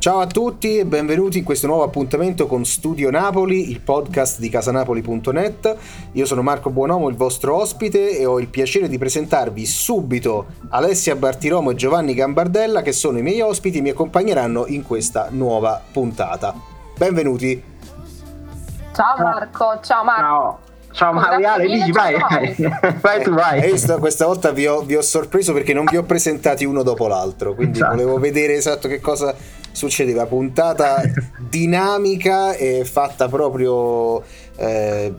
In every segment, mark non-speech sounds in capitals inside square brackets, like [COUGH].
Ciao a tutti e benvenuti in questo nuovo appuntamento con Studio Napoli, il podcast di casanapoli.net. Io sono Marco Buonomo, il vostro ospite e ho il piacere di presentarvi subito Alessia Bartiromo e Giovanni Gambardella che sono i miei ospiti e mi accompagneranno in questa nuova puntata. Benvenuti. Ciao Marco, ciao Marco. Ciao. Ciao Mariale, dici vai, vai, [LAUGHS] vai tu vai. Hai visto, questa volta vi ho, vi ho, sorpreso perché non vi ho presentati uno dopo l'altro, quindi esatto. volevo vedere esatto che cosa succedeva. Puntata [LAUGHS] dinamica e fatta proprio eh,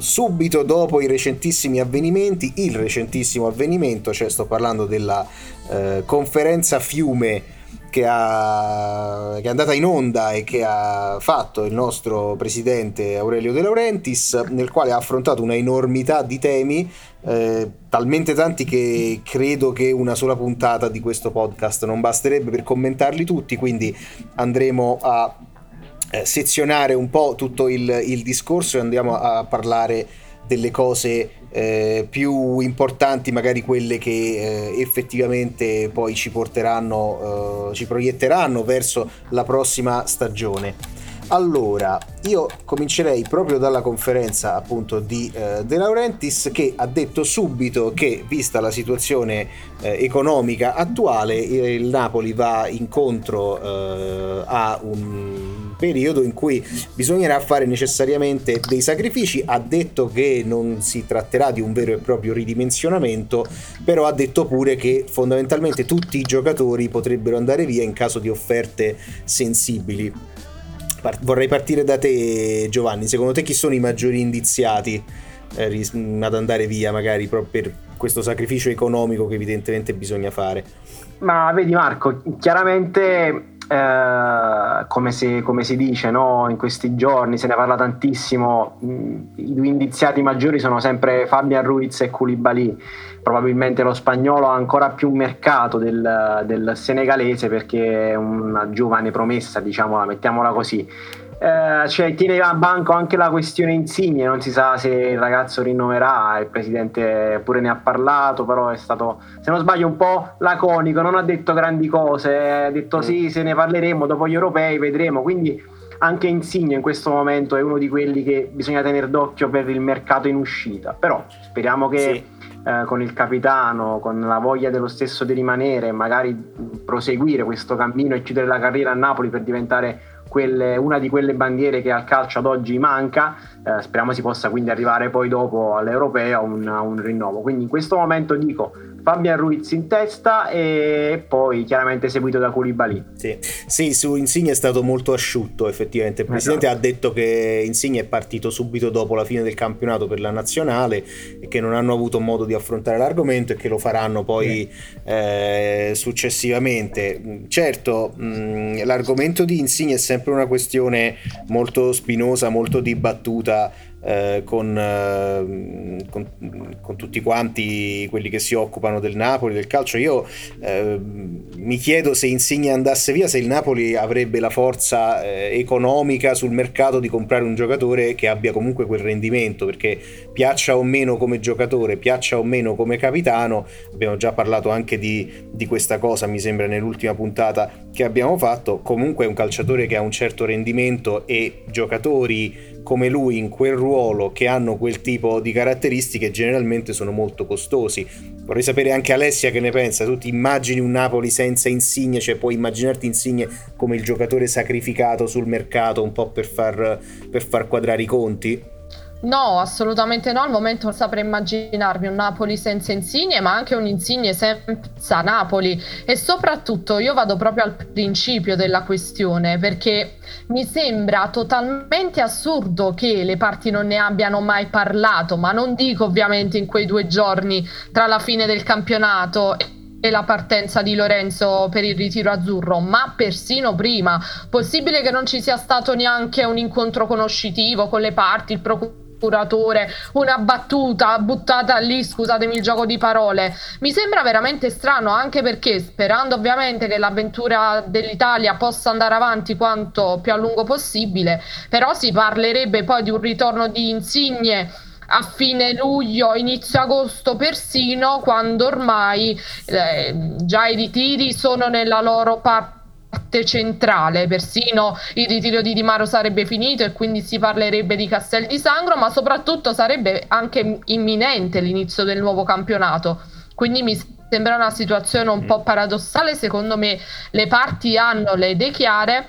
subito dopo i recentissimi avvenimenti, il recentissimo avvenimento, cioè sto parlando della eh, conferenza Fiume che, ha, che, è andata in onda e che ha fatto il nostro presidente Aurelio De Laurentiis, nel quale ha affrontato una enormità di temi, eh, talmente tanti che credo che una sola puntata di questo podcast non basterebbe per commentarli tutti, quindi andremo a eh, sezionare un po' tutto il, il discorso e andiamo a parlare delle cose eh, più importanti, magari quelle che eh, effettivamente poi ci porteranno, eh, ci proietteranno verso la prossima stagione. Allora, io comincerei proprio dalla conferenza appunto di eh, De Laurentiis che ha detto subito che vista la situazione eh, economica attuale il Napoli va incontro eh, a un periodo in cui bisognerà fare necessariamente dei sacrifici. Ha detto che non si tratterà di un vero e proprio ridimensionamento, però ha detto pure che fondamentalmente tutti i giocatori potrebbero andare via in caso di offerte sensibili vorrei partire da te, Giovanni. Secondo te chi sono i maggiori indiziati eh, ad andare via, magari proprio per questo sacrificio economico che evidentemente bisogna fare? Ma vedi, Marco, chiaramente. Eh, come, si, come, si, dice no? in questi giorni, se ne parla tantissimo. I due indiziati maggiori sono sempre Fabian Ruiz e Koulibaly probabilmente lo spagnolo ha ancora più mercato del, del senegalese perché è una giovane promessa, diciamola, mettiamola così. Eh, cioè, tiene a banco anche la questione Insigne, non si sa se il ragazzo rinnoverà, il presidente pure ne ha parlato, però è stato, se non sbaglio, un po' laconico, non ha detto grandi cose, ha detto mm. sì, se ne parleremo dopo gli europei, vedremo, quindi anche Insigne in questo momento è uno di quelli che bisogna tenere d'occhio per il mercato in uscita, però speriamo che... Sì. eh, con il capitano, con la voglia dello stesso di rimanere, magari proseguire questo cammino e chiudere la carriera a Napoli per diventare quelle, una di quelle bandiere che al calcio ad oggi manca. Eh, speriamo si possa quindi arrivare poi dopo all'Europeo a un, un rinnovo. Quindi in questo momento dico Fabian Ruiz in testa e poi chiaramente seguito da Koulibaly. Sì. sì, su Insigne è stato molto asciutto effettivamente. Il presidente esatto. ha detto che Insigne è partito subito dopo la fine del campionato per la nazionale e che non hanno avuto modo di affrontare l'argomento e che lo faranno poi eh, successivamente. Certo, mh, l'argomento di Insigne è sempre una questione molto spinosa, molto dibattuta eh, con, eh, con, con, tutti quanti quelli che si occupano del Napoli, del calcio. Io eh, mi chiedo se Insigne andasse via, se il Napoli avrebbe la forza eh, economica sul mercato di comprare un giocatore che abbia comunque quel rendimento, perché piaccia o meno come giocatore, piaccia o meno come capitano, abbiamo già parlato anche di, di questa cosa, mi sembra, nell'ultima puntata che abbiamo fatto, comunque è un calciatore che ha un certo rendimento e giocatori come lui in quel ruolo che hanno quel tipo di caratteristiche generalmente sono molto costosi. Vorrei sapere anche Alessia che ne pensa. Tu ti immagini un Napoli senza Insigne, cioè puoi immaginarti Insigne come il giocatore sacrificato sul mercato un po' per far, per far quadrare i conti? No, assolutamente no. Al momento non saprei immaginarmi un Napoli senza Insigne, ma anche un Insigne senza Napoli. E soprattutto io vado proprio al principio della questione, perché mi sembra totalmente assurdo che le parti non ne abbiano mai parlato, ma non dico ovviamente in quei due giorni tra la fine del campionato e la partenza di Lorenzo per il ritiro azzurro, ma persino prima. Possibile che non ci sia stato neanche un incontro conoscitivo con le parti, il procuratore curatore, una battuta buttata lì, scusatemi il gioco di parole. Mi sembra veramente strano, anche perché sperando ovviamente che l'avventura dell'Italia possa andare avanti quanto più a lungo possibile, però si parlerebbe poi di un ritorno di Insigne a fine luglio, inizio agosto persino, quando ormai eh, già i ritiri sono nella loro parte parte centrale, persino il ritiro di Di Maro sarebbe finito e quindi si parlerebbe di Castel di Sangro, ma soprattutto sarebbe anche imminente l'inizio del nuovo campionato. Quindi mi sembra una situazione un po' paradossale, secondo me le parti hanno le idee chiare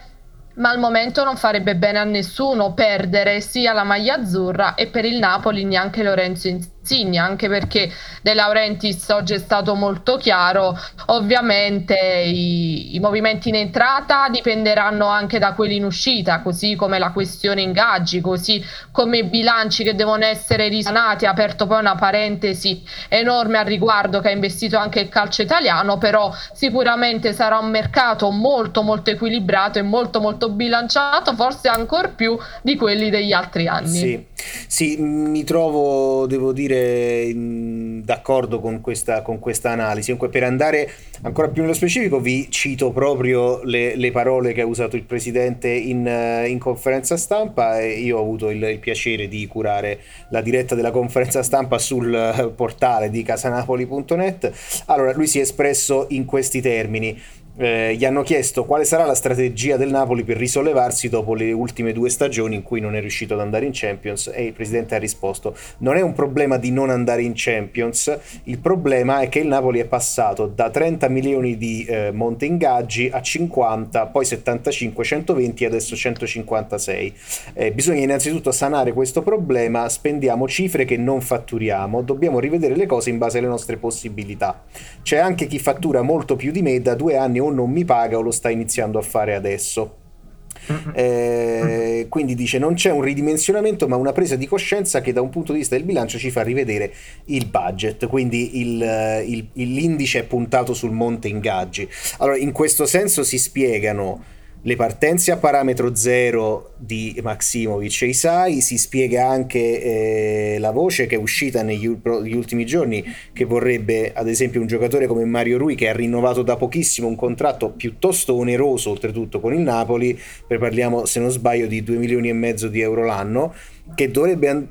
ma al momento non farebbe bene a nessuno perdere sia la maglia azzurra e per il Napoli neanche Lorenzo Insigne, anche perché De Laurentiis oggi è stato molto chiaro, ovviamente i, i, movimenti in entrata dipenderanno anche da quelli in uscita, così come la questione ingaggi, così come i bilanci che devono essere risanati, ha aperto poi una parentesi enorme al riguardo che ha investito anche il calcio italiano, però sicuramente sarà un mercato molto molto equilibrato e molto molto bilanciato, forse ancora più di quelli degli altri anni. Sì, sì mi trovo, devo dire, d'accordo con questa, con questa analisi. Comunque, per andare ancora più nello specifico, vi cito proprio le, le parole che ha usato il presidente in, in conferenza stampa. Io ho avuto il, il, piacere di curare la diretta della conferenza stampa sul portale di casanapoli.net. Allora, lui si è espresso in questi termini eh, gli hanno chiesto quale sarà la strategia del Napoli per risollevarsi dopo le ultime due stagioni in cui non è riuscito ad andare in Champions e il presidente ha risposto non è un problema di non andare in Champions, il problema è che il Napoli è passato da 30 milioni di eh, monte ingaggi a 50, poi 75, 120 e adesso 156. Eh, bisogna innanzitutto sanare questo problema, spendiamo cifre che non fatturiamo, dobbiamo rivedere le cose in base alle nostre possibilità. C'è anche chi fattura molto più di me da due anni o non mi paga o lo sta iniziando a fare adesso. Eh, quindi dice non c'è un ridimensionamento ma una presa di coscienza che da un punto di vista del bilancio ci fa rivedere il budget. Quindi il, il, l'indice è puntato sul monte ingaggi. Allora in questo senso si spiegano le partenze a parametro zero di Maximovic e Isai, si spiega anche eh, la voce che è uscita negli, ultimi giorni che vorrebbe ad esempio un giocatore come Mario Rui che ha rinnovato da pochissimo un contratto piuttosto oneroso oltretutto con il Napoli, per parliamo se non sbaglio di 2 milioni e mezzo di euro l'anno, che dovrebbe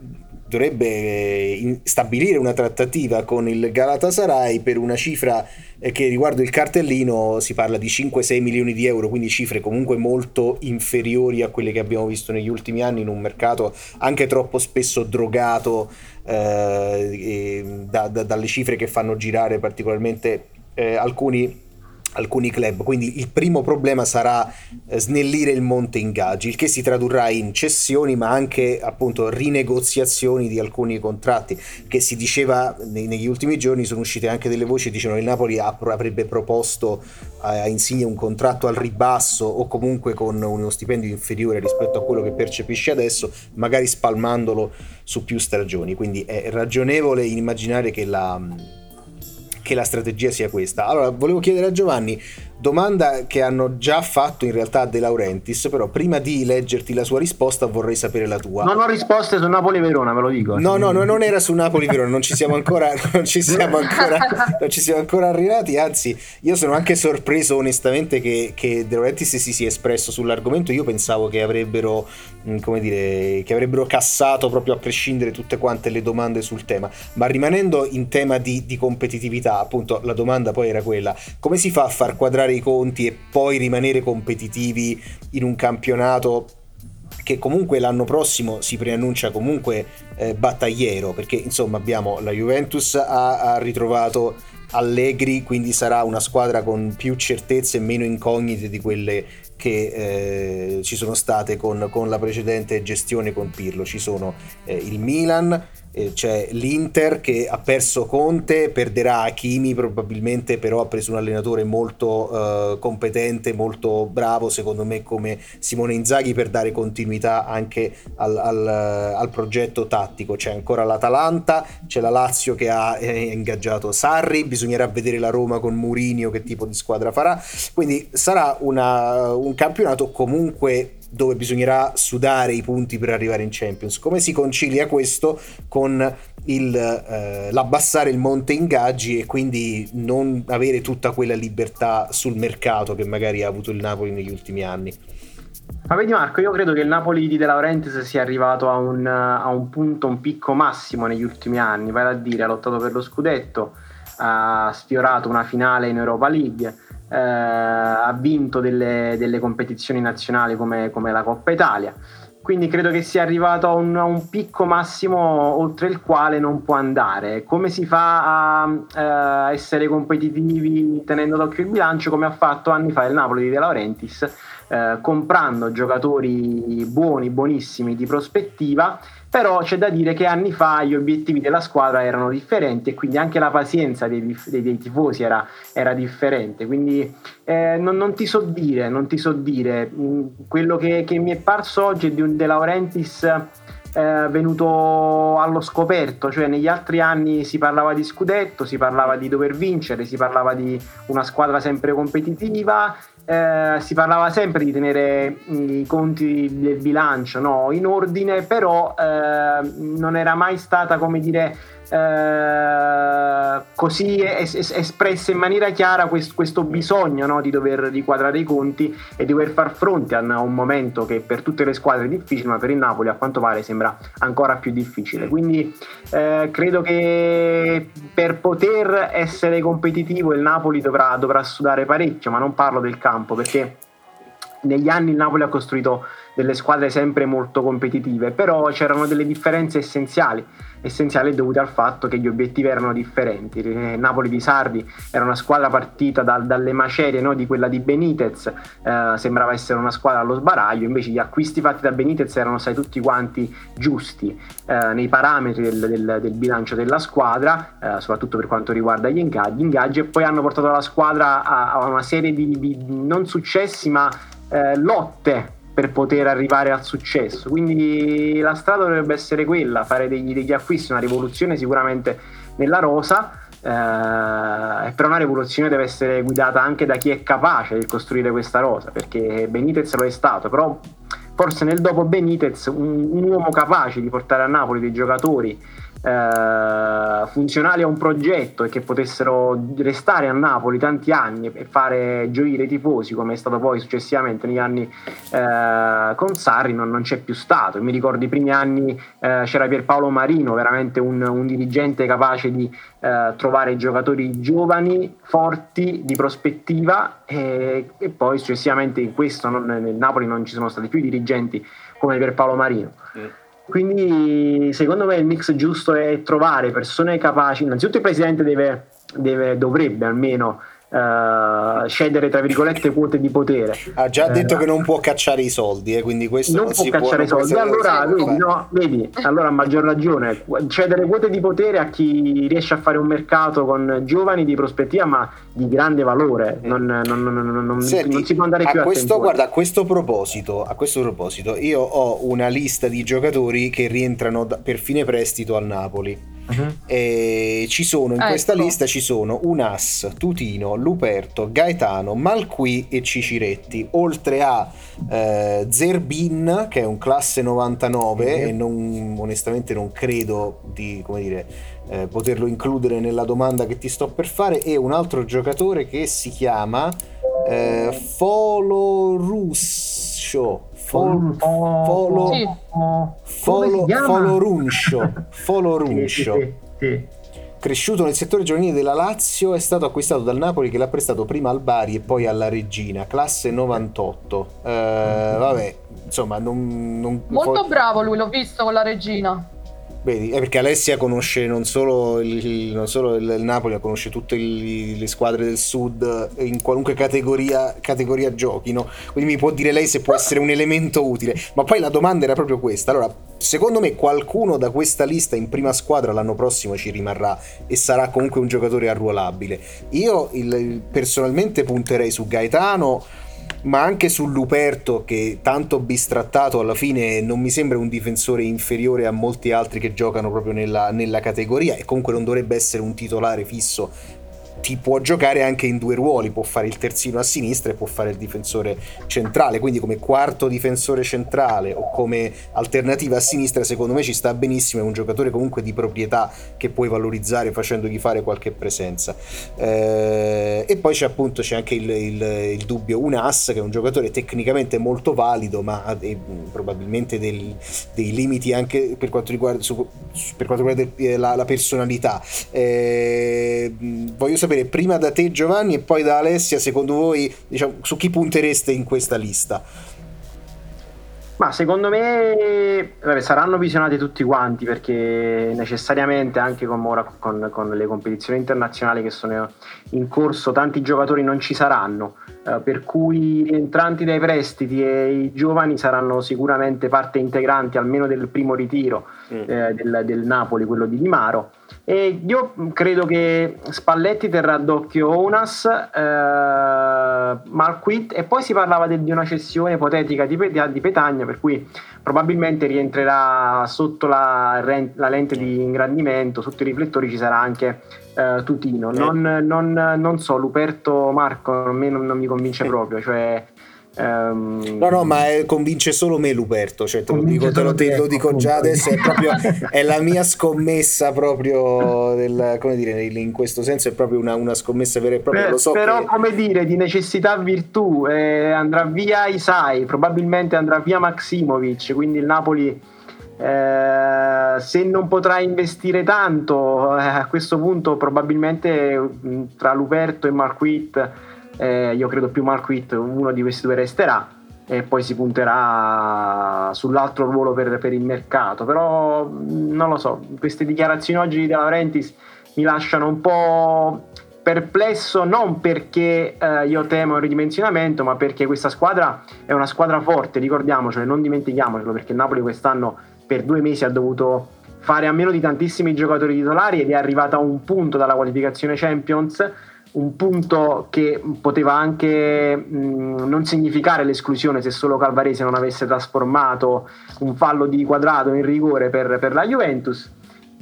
dovrebbe eh, stabilire una trattativa con il Galatasaray per una cifra eh, che riguardo il cartellino si parla di 5-6 milioni di euro, quindi cifre comunque molto inferiori a quelle che abbiamo visto negli ultimi anni in un mercato anche troppo spesso drogato eh, da, da, dalle cifre che fanno girare particolarmente eh, alcuni alcuni club. Quindi il primo problema sarà eh, snellire il monte ingaggi, il che si tradurrà in cessioni, ma anche appunto rinegoziazioni di alcuni contratti. Che si diceva negli ultimi giorni, sono uscite anche delle voci che dicevano che il Napoli avrebbe proposto a Insigne un contratto al ribasso o comunque con uno stipendio inferiore rispetto a quello che percepisce adesso, magari spalmandolo su più stagioni. Quindi è ragionevole immaginare che la che la strategia sia questa. Allora, volevo chiedere a Giovanni, domanda che hanno già fatto in realtà De Laurentiis, però prima di leggerti la sua risposta vorrei sapere la tua. Non ho risposte su Napoli-Verona, ve lo dico. No, no, no, non era su Napoli-Verona, non ci siamo ancora, [LAUGHS] non ci siamo ancora, [LAUGHS] non ci siamo ancora arrivati, anzi io sono anche sorpreso onestamente che, che De Laurentiis si sia espresso sull'argomento, io pensavo che avrebbero, mm, come dire, che avrebbero cassato proprio a prescindere tutte quante le domande sul tema, ma rimanendo in tema di, di competitività, appunto la domanda poi era quella, come si fa a far quadrare i conti e poi rimanere competitivi in un campionato che comunque l'anno prossimo si preannuncia comunque eh, battagliero, perché insomma abbiamo la Juventus ha, ha ritrovato Allegri, quindi sarà una squadra con più certezze e meno incognite di quelle che eh, ci sono state con, con, la precedente gestione con Pirlo. Ci sono eh, il Milan, eh, c'è l'Inter che ha perso Conte, perderà Hakimi probabilmente, però ha preso un allenatore molto eh, competente, molto bravo secondo me come Simone Inzaghi per dare continuità anche al, al, al progetto tattico. C'è ancora l'Atalanta, c'è la Lazio che ha eh, ingaggiato Sarri, bisognerà vedere la Roma con Mourinho che tipo di squadra farà, quindi sarà una, un campionato comunque dove bisognerà sudare i punti per arrivare in Champions. Come si concilia questo con il, eh, l'abbassare il monte ingaggi e quindi non avere tutta quella libertà sul mercato che magari ha avuto il Napoli negli ultimi anni? Ma vedi Marco, io credo che il Napoli di De Laurentiis sia arrivato a un, a un punto, un picco massimo negli ultimi anni, vale a dire ha lottato per lo scudetto, ha sfiorato una finale in Europa League, eh, ha vinto delle, delle competizioni nazionali come, come, la Coppa Italia. Quindi credo che sia arrivato a un, a un, picco massimo oltre il quale non può andare. Come si fa a uh, essere competitivi tenendo d'occhio il bilancio? Come ha fatto anni fa il Napoli di De Laurentiis, uh, comprando giocatori buoni, buonissimi di prospettiva però c'è da dire che anni fa gli obiettivi della squadra erano differenti e quindi anche la pazienza dei, dei, dei tifosi era, era, differente, quindi eh, non, non, ti so dire, non ti so dire, mm, quello che, che mi è parso oggi è di un De Laurentiis eh, venuto allo scoperto, cioè negli altri anni si parlava di scudetto, si parlava di dover vincere, si parlava di una squadra sempre competitiva, eh, si parlava sempre di tenere i conti del bilancio no, in ordine, però eh, non era mai stata, come dire, eh, così es- es- espressa in maniera chiara quest- questo bisogno no, di dover riquadrare i conti e di dover far fronte a un momento che per tutte le squadre è difficile, ma per il Napoli a quanto pare sembra ancora più difficile. Quindi eh, credo che per poter essere competitivo il Napoli dovrà, dovrà sudare parecchio, ma non parlo del campo perché negli anni il Napoli ha costruito delle squadre sempre molto competitive, però c'erano delle differenze essenziali essenziale dovuta al fatto che gli obiettivi erano differenti. Il Napoli di Sardi era una squadra partita da, dalle macerie no, di quella di Benitez, eh, sembrava essere una squadra allo sbaraglio, invece gli acquisti fatti da Benitez erano stati tutti quanti giusti eh, nei parametri del, del, del, bilancio della squadra, eh, soprattutto per quanto riguarda gli ingaggi, ingaggi, e poi hanno portato la squadra a, a una serie di, di non successi ma eh, lotte per poter arrivare al successo. Quindi la strada dovrebbe essere quella, fare degli, degli acquisti, una rivoluzione sicuramente nella rosa. Eh, però una rivoluzione deve essere guidata anche da chi è capace di costruire questa rosa, perché Benitez lo è stato, però forse nel dopo Benitez un, un uomo capace di portare a Napoli dei giocatori eh, funzionali a un progetto e che potessero restare a Napoli tanti anni e fare gioire i tifosi come è stato poi successivamente negli anni eh, con Sarri non, non, c'è più stato mi ricordo i primi anni eh, c'era Pierpaolo Marino veramente un, un dirigente capace di eh, trovare giocatori giovani forti di prospettiva e, e poi successivamente in questo non, nel Napoli non ci sono stati più dirigenti come Pierpaolo Marino mm. Quindi secondo me il mix giusto è trovare persone capaci, innanzitutto il presidente deve, deve, dovrebbe almeno uh, cedere tra virgolette quote di potere. Ha già eh, detto che non può cacciare i soldi, eh, quindi questo non, non può cacciare può, i soldi. Allora, vedi, no, vedi, allora a maggior ragione cedere quote di potere a chi riesce a fare un mercato con giovani di prospettiva, ma di grande valore. Non, non, non, Senti, non si può andare più a questo, guarda, a questo proposito, a questo proposito, io ho una lista di giocatori che rientrano da, per fine prestito al Napoli Uh-huh. E ci sono in ecco. questa lista ci sono Unas, Tutino, Luperto, Gaetano, Malqui e Ciciretti, oltre a eh, Zerbin che è un classe 99 uh-huh. e non, onestamente non credo di come dire, eh, poterlo includere nella domanda che ti sto per fare e un altro giocatore che si chiama eh, Foloruscio Fol, folo, sì. Folo, Foloruncio, [LAUGHS] Foloruncio. Sì, sì, Cresciuto nel settore giovanile della Lazio, è stato acquistato dal Napoli che l'ha prestato prima al Bari e poi alla Regina, classe 98. Eh, vabbè, insomma, non, non Molto bravo lui, l'ho visto con la Regina. Vedi, è perché Alessia conosce non solo il, non solo il, il Napoli, ma conosce tutte il, le squadre del sud in qualunque categoria, categoria giochino. Quindi mi può dire lei se può essere un elemento utile. Ma poi la domanda era proprio questa. Allora, secondo me qualcuno da questa lista in prima squadra l'anno prossimo ci rimarrà e sarà comunque un giocatore arruolabile. Io personalmente punterei su Gaetano ma anche su Luperto che tanto bistrattato alla fine non mi sembra un difensore inferiore a molti altri che giocano proprio nella, nella categoria e comunque non dovrebbe essere un titolare fisso ti può giocare anche in due ruoli, può fare il terzino a sinistra e può fare il difensore centrale, quindi come quarto difensore centrale o come alternativa a sinistra secondo me ci sta benissimo, è un giocatore comunque di proprietà che puoi valorizzare facendogli fare qualche presenza. Eh, e poi c'è appunto c'è anche il, il, il, dubbio Unas che è un giocatore tecnicamente molto valido ma ha dei, probabilmente del, dei limiti anche per quanto riguarda, su, per quanto riguarda la, la personalità. Eh, voglio sapere sapere prima da te Giovanni e poi da Alessia, secondo voi diciamo, su chi puntereste in questa lista? Ma secondo me vabbè, saranno visionati tutti quanti perché necessariamente anche con, con, con, le competizioni internazionali che sono in corso tanti giocatori non ci saranno, eh, per cui rientranti dai prestiti e i giovani saranno sicuramente parte integrante almeno del primo ritiro mm. eh, del, del, Napoli, quello di Di Maro. E io credo che Spalletti terrà d'occhio Onas, eh, Marquit e poi si parlava de, di una cessione ipotetica di, di, Petagna per cui probabilmente rientrerà sotto la, la, lente di ingrandimento, sotto i riflettori ci sarà anche eh, Tutino. Non, non, non, so, Luperto Marco a me non, non mi convince proprio, cioè Um, no, no, ma è, convince solo me Luperto, cioè te lo dico, te lo, te lo dico già adesso, è, proprio, [LAUGHS] è la mia scommessa proprio, del, come dire, in questo senso è proprio una, una scommessa vera e propria. Beh, lo so però che... come dire, di necessità virtù, eh, andrà via Isai, probabilmente andrà via Maximovic, quindi il Napoli... Eh, se non potrà investire tanto eh, a questo punto probabilmente tra Luperto e Marquit eh, io credo più Marquit uno di questi due resterà e poi si punterà sull'altro ruolo per, per, il mercato. Però non lo so queste dichiarazioni oggi di De Laurentiis mi lasciano un po' perplesso non perché eh, io temo il ridimensionamento ma perché questa squadra è una squadra forte ricordiamocelo non dimentichiamocelo perché Napoli quest'anno per due mesi ha dovuto fare a meno di tantissimi giocatori titolari ed è arrivata a un punto dalla qualificazione Champions un punto che poteva anche mh, non significare l'esclusione se solo Calvarese non avesse trasformato un fallo di quadrato in rigore per, per la Juventus.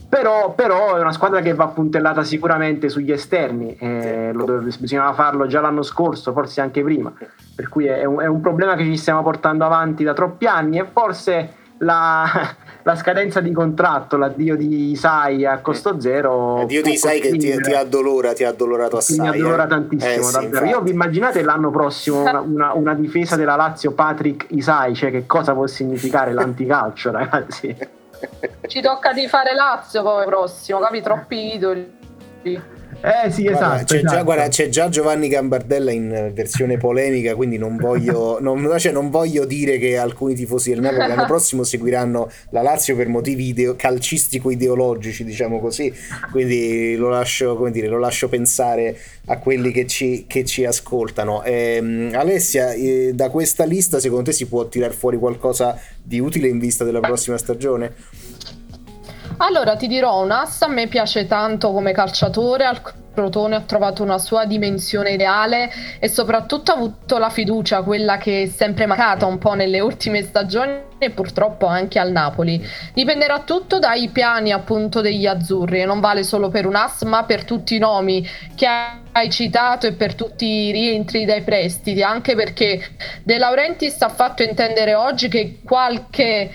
Però, però, è una squadra che va puntellata sicuramente sugli esterni, eh, lo bisognava farlo già l'anno scorso, forse anche prima, per cui è un, è un problema che ci stiamo portando avanti da troppi anni e forse la, la scadenza di contratto, l'addio di Isai a costo eh. zero. L'addio di Isai che ti, ti, addolora, ti ha addolorato assai. Mi addolora eh. tantissimo, eh, davvero. Sì, Io vi immaginate l'anno prossimo una, una, una, difesa della Lazio Patrick Isai, cioè che cosa può significare l'anticalcio, [LAUGHS] ragazzi? [LAUGHS] Ci tocca di fare Lazio poi prossimo, capi? Troppi idoli. Eh sì, guarda, esatto. C'è, esatto. Già, guarda, c'è, Già, Giovanni Gambardella in versione polemica, quindi non voglio, [LAUGHS] non, cioè non voglio dire che alcuni tifosi del Napoli l'anno prossimo seguiranno la Lazio per motivi ideo, calcistico-ideologici, diciamo così. Quindi lo lascio, dire, lo lascio pensare a quelli che ci, che ci ascoltano. Eh, Alessia, eh, da questa lista secondo te si può tirare fuori qualcosa di utile in vista della prossima stagione? Allora ti dirò, un ass a me piace tanto come calciatore, al Crotone ha trovato una sua dimensione ideale e soprattutto ha avuto la fiducia, quella che è sempre mancata un po' nelle ultime stagioni e purtroppo anche al Napoli. Dipenderà tutto dai piani appunto degli azzurri e non vale solo per un ass ma per tutti i nomi che hai citato e per tutti i rientri dai prestiti, anche perché De Laurentiis ha fatto intendere oggi che qualche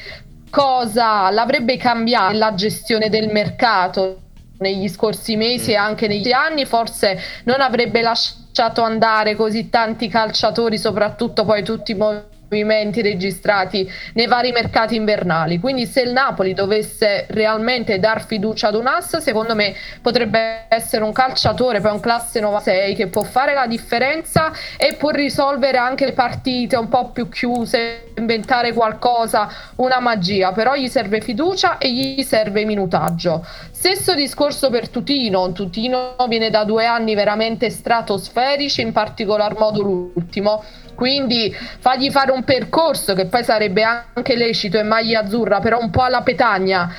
cosa l'avrebbe cambiato la gestione del mercato negli scorsi mesi e anche negli anni, forse non avrebbe lasciato andare così tanti calciatori, soprattutto poi tutti i movimenti registrati nei vari mercati invernali. Quindi se il Napoli dovesse realmente dar fiducia ad un ass, secondo me potrebbe essere un calciatore, poi un classe 96 che può fare la differenza e può risolvere anche le partite un po' più chiuse, inventare qualcosa, una magia, però gli serve fiducia e gli serve minutaggio. Stesso discorso per Tutino, Tutino viene da due anni veramente stratosferici, in particolar modo l'ultimo. Quindi fagli fare un percorso che poi sarebbe anche lecito in maglia azzurra, però un po' alla petagna,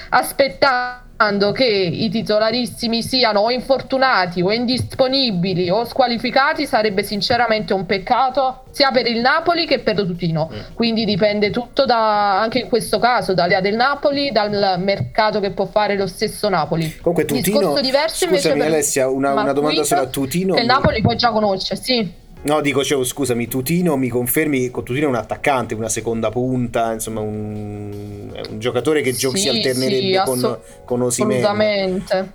aspettando che i titolarissimi siano o infortunati o indisponibili o squalificati sarebbe sinceramente un peccato sia per il Napoli che per Tutino mm. quindi dipende tutto da, anche in questo caso dall'idea del Napoli dal mercato che può fare lo stesso Napoli. Comunque Tutino diverso scusami Alessia una, una domanda sulla Tutino. che il Napoli poi già conosce sì No, dico, cioè, scusami, Tutino mi confermi, con Tutino è un attaccante, una seconda punta, insomma un, un giocatore che giochi sì, si alternerebbe sì, con, asso- con Osimene. Assolutamente.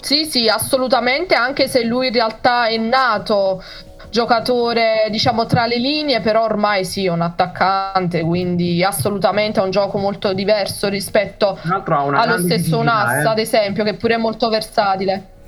Sì, sì, assolutamente, anche se lui in realtà è nato giocatore diciamo tra le linee però ormai sì è un attaccante quindi assolutamente è un gioco molto diverso rispetto allo stesso Nassa eh? ad esempio che pure è molto versatile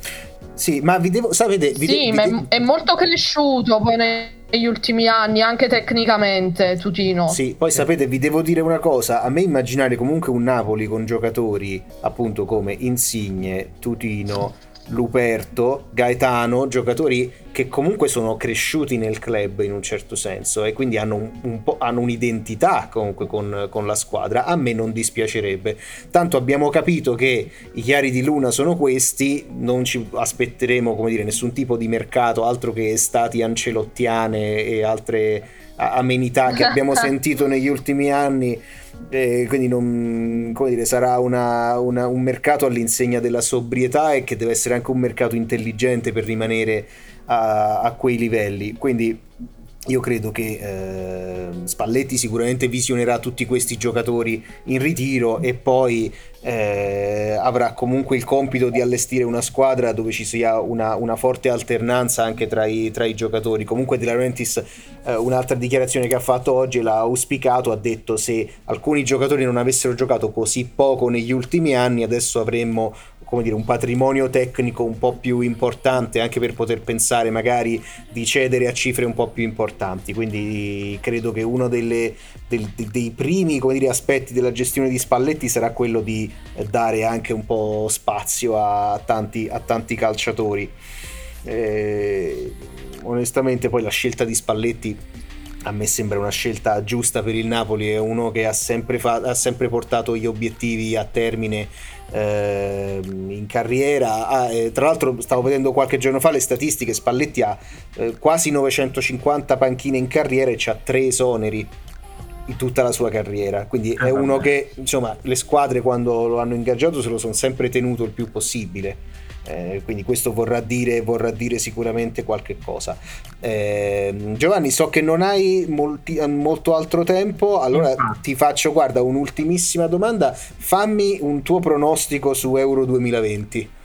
Sì, ma vi devo, sapete, vi sì, de- ma è, è molto cresciuto poi negli ultimi anni, anche tecnicamente, Tutino. Sì, poi sapete, vi devo dire una cosa, a me immaginare comunque un Napoli con giocatori appunto come Insigne, Tutino, Luperto, Gaetano, giocatori che comunque sono cresciuti nel club in un certo senso e quindi hanno, un, un hanno un'identità comunque con, con, la squadra, a me non dispiacerebbe. Tanto abbiamo capito che i chiari di luna sono questi, non ci aspetteremo come dire nessun tipo di mercato, altro che estati ancelottiane e altre amenità che abbiamo [LAUGHS] sentito negli ultimi anni eh, quindi non, dire, sarà una, una, un mercato all'insegna della sobrietà e che deve essere anche un mercato intelligente per rimanere a, a quei livelli. Quindi io credo che eh, Spalletti sicuramente visionerà tutti questi giocatori in ritiro e poi eh, avrà comunque il compito di allestire una squadra dove ci sia una, una forte alternanza anche tra i, tra i giocatori. Comunque De Laurentiis, eh, un'altra dichiarazione che ha fatto oggi, l'ha auspicato, ha detto se alcuni giocatori non avessero giocato così poco negli ultimi anni, adesso avremmo come dire, un patrimonio tecnico un po' più importante anche per poter pensare magari di cedere a cifre un po' più importanti. Quindi credo che uno delle, del, dei primi dire, aspetti della gestione di Spalletti sarà quello di dare anche un po' spazio a tanti, a tanti calciatori. Eh, onestamente poi la scelta di Spalletti a me sembra una scelta giusta per il Napoli, è uno che ha sempre, fa- ha sempre portato gli obiettivi a termine eh, in carriera. Ah, eh, tra l'altro stavo vedendo qualche giorno fa le statistiche, Spalletti ha eh, quasi 950 panchine in carriera e ha tre esoneri in tutta la sua carriera. Quindi è ah, uno che, insomma, le squadre quando lo hanno ingaggiato se lo sono sempre tenuto il più possibile. Eh, quindi questo vorrà dire, vorrà dire, sicuramente qualche cosa. Eh, Giovanni, so che non hai molti, molto altro tempo, allora ti faccio, guarda, un'ultimissima domanda. Fammi un tuo pronostico su Euro 2020.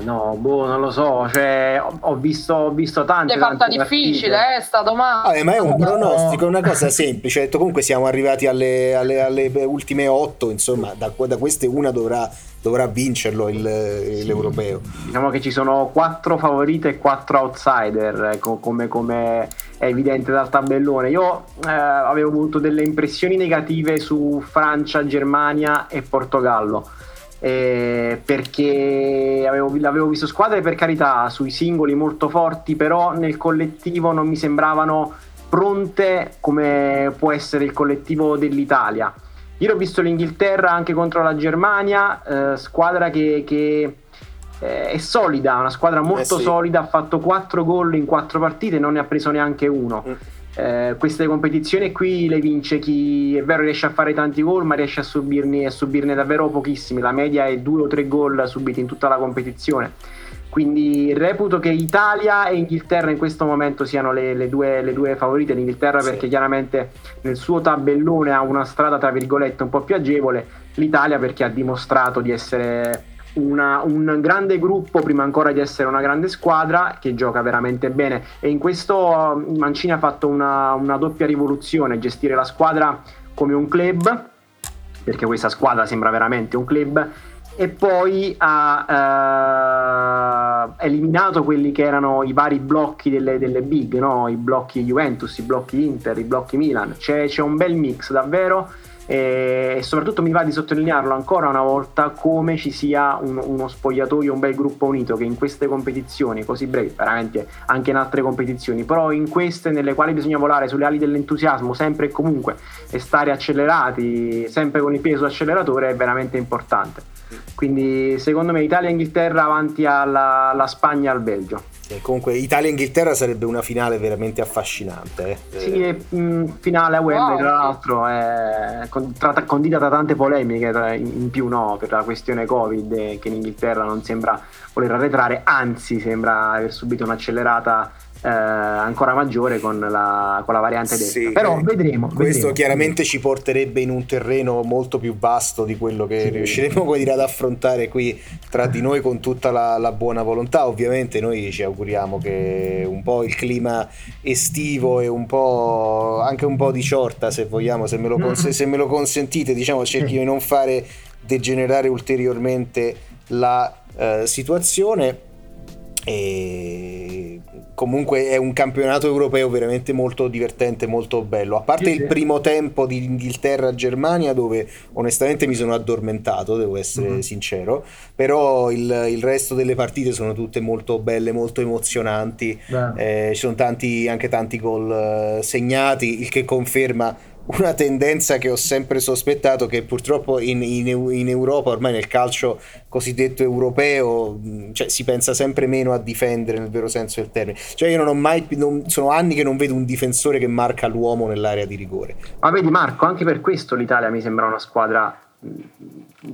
No, boh, non lo so, cioè, ho, visto, ho visto tante. È fatta difficile, eh, sta domanda. Ah, ma è un pronostico, è una cosa semplice. Detto, comunque siamo arrivati alle, alle, alle ultime otto, insomma, da, da, queste una dovrà, dovrà vincerlo il, sì. l'europeo. Diciamo che ci sono quattro favorite e quattro outsider, ecco, come, come è evidente dal tabellone. Io eh, avevo avuto delle impressioni negative su Francia, Germania e Portogallo eh, perché avevo, avevo, visto squadre per carità sui singoli molto forti, però nel collettivo non mi sembravano pronte come può essere il collettivo dell'Italia. Io ho visto l'Inghilterra anche contro la Germania, eh, squadra che, che eh, è solida, una squadra molto eh sì. solida, ha fatto 4 gol in 4 partite non ne ha preso neanche uno. Mm eh, queste competizioni qui le vince chi è vero riesce a fare tanti gol ma riesce a subirne, a subirne davvero pochissimi la media è due o tre gol subiti in tutta la competizione quindi reputo che Italia e Inghilterra in questo momento siano le, le, due, le due, favorite l'Inghilterra sì. perché chiaramente nel suo tabellone ha una strada tra virgolette un po' più agevole l'Italia perché ha dimostrato di essere una, un grande gruppo prima ancora di essere una grande squadra che gioca veramente bene e in questo Mancini ha fatto una, una doppia rivoluzione, gestire la squadra come un club, perché questa squadra sembra veramente un club, e poi ha eh, eliminato quelli che erano i vari blocchi delle, delle big, no? i blocchi Juventus, i blocchi Inter, i blocchi Milan. C'è, c'è un bel mix davvero e soprattutto mi va di sottolinearlo ancora una volta come ci sia un, uno spogliatoio, un bel gruppo unito che in queste competizioni così brevi, veramente anche in altre competizioni, però in queste nelle quali bisogna volare sulle ali dell'entusiasmo sempre e comunque e stare accelerati, sempre con il peso acceleratore è veramente importante. Quindi secondo me Italia e Inghilterra avanti alla, alla Spagna e al Belgio. E comunque Italia-Inghilterra sarebbe una finale veramente affascinante. Eh. Sì, è, mh, finale a Wembley, wow. tra l'altro, è condita da tante polemiche in più no, per la questione Covid, che in Inghilterra non sembra voler arretrare, anzi sembra aver subito un'accelerata eh, ancora maggiore con la, con la variante delta. Sì, Però vedremo. Questo vedremo. chiaramente ci porterebbe in un terreno molto più vasto di quello che sì. riusciremo dire, ad affrontare qui tra di noi con tutta la, la, buona volontà. Ovviamente noi ci auguriamo che un po' il clima estivo e un po' anche un po' di ciorta, se vogliamo, se me lo, cons- se me lo consentite, diciamo, cerchi di non fare degenerare ulteriormente la uh, situazione e comunque è un campionato europeo veramente molto divertente, molto bello. A parte il primo tempo di Inghilterra-Germania, dove onestamente mi sono addormentato, devo essere mm-hmm. sincero. Però il, il, resto delle partite sono tutte molto belle, molto emozionanti. Eh, ci sono tanti, anche tanti gol eh, segnati, il che conferma una tendenza che ho sempre sospettato che purtroppo in, in, in, Europa, ormai nel calcio cosiddetto europeo, cioè, si pensa sempre meno a difendere nel vero senso del termine. Cioè io non ho mai, non, sono anni che non vedo un difensore che marca l'uomo nell'area di rigore. Ma vedi Marco, anche per questo l'Italia mi sembra una squadra,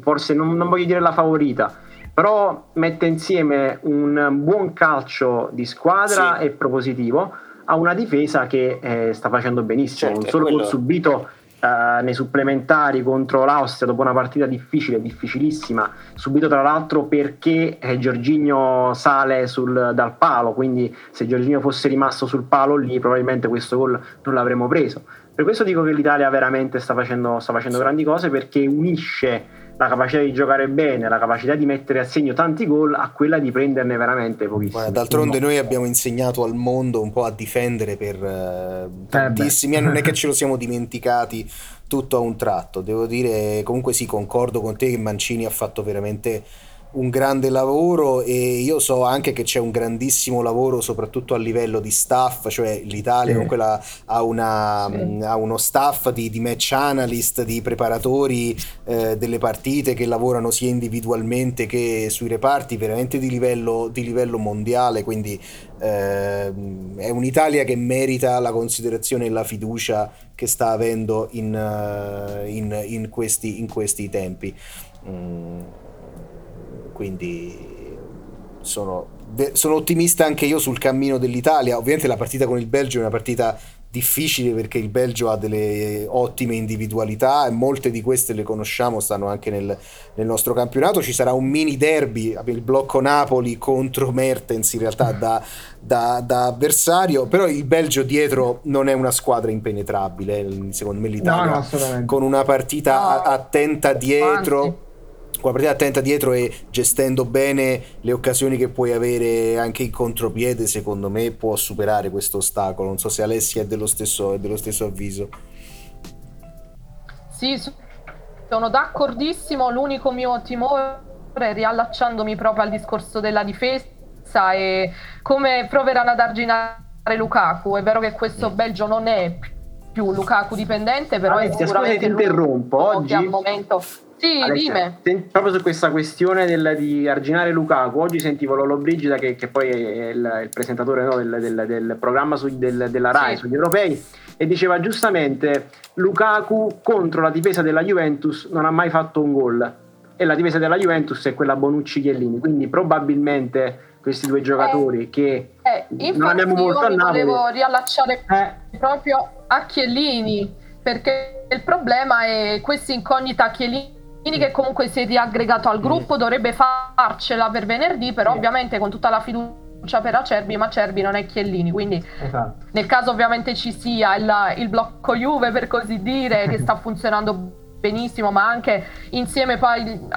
forse non, non voglio dire la favorita, però mette insieme un buon calcio di squadra sì. e propositivo ha una difesa che eh, sta facendo benissimo, certo, un solo quello... gol subito eh, nei supplementari contro l'Austria dopo una partita difficile, difficilissima, subito tra l'altro perché eh, Giorginio sale sul, dal palo, quindi se Giorginio fosse rimasto sul palo lì probabilmente questo gol non l'avremmo preso. Per questo dico che l'Italia veramente sta facendo, sta facendo grandi cose perché unisce la capacità di giocare bene, la capacità di mettere a segno tanti gol a quella di prenderne veramente pochissimi. Guarda, d'altronde noi abbiamo insegnato al mondo un po' a difendere per uh, tantissimi anni, non è che [LAUGHS] ce lo siamo dimenticati tutto a un tratto. Devo dire, comunque sì, concordo con te che Mancini ha fatto veramente un grande lavoro e io so anche che c'è un grandissimo lavoro soprattutto a livello di staff, cioè l'Italia sì. comunque la, ha, una, sì. ha, uno staff di, di, match analyst, di preparatori eh, delle partite che lavorano sia individualmente che sui reparti veramente di livello, di livello mondiale, quindi eh, è un'Italia che merita la considerazione e la fiducia che sta avendo in, uh, in, in, questi, in questi, tempi. Mm quindi sono, sono, ottimista anche io sul cammino dell'Italia. Ovviamente la partita con il Belgio è una partita difficile perché il Belgio ha delle ottime individualità e molte di queste le conosciamo, stanno anche nel, nel nostro campionato. Ci sarà un mini derby, il blocco Napoli contro Mertens in realtà da, da, da avversario, però il Belgio dietro non è una squadra impenetrabile, secondo me l'Italia no, no, con una partita attenta dietro. Anzi con la partita attenta dietro e gestendo bene le occasioni che puoi avere anche in contropiede, secondo me può superare questo ostacolo. Non so se Alessia è dello stesso, è dello stesso avviso. Sì, sono d'accordissimo. L'unico mio timore, riallacciandomi proprio al discorso della difesa, è come proveranno ad arginare Lukaku. È vero che questo mm. Belgio non è più Lukaku dipendente, però Alessia, è sicuramente scusa, ti interrompo. Oggi al momento sì, Alessia, dime. proprio su questa questione del, di arginare Lukaku, oggi sentivo Lolo Brigida, che, che poi è il, il presentatore no, del, del, del, programma su, della RAI sì. sugli europei, e diceva giustamente Lukaku contro la difesa della Juventus non ha mai fatto un gol. E la difesa della Juventus è quella Bonucci-Chiellini, quindi probabilmente questi due giocatori eh, che eh, non abbiamo molto a Napoli. volevo riallacciare eh. proprio a Chiellini perché il problema è questa incognita Chiellini che comunque si è riaggregato al gruppo, dovrebbe farcela per venerdì, però ovviamente con tutta la fiducia per Acerbi, ma Acerbi non è Chiellini, quindi esatto. nel caso ovviamente ci sia il, il blocco Juve per così dire, che sta [LAUGHS] funzionando benissimo, ma anche insieme poi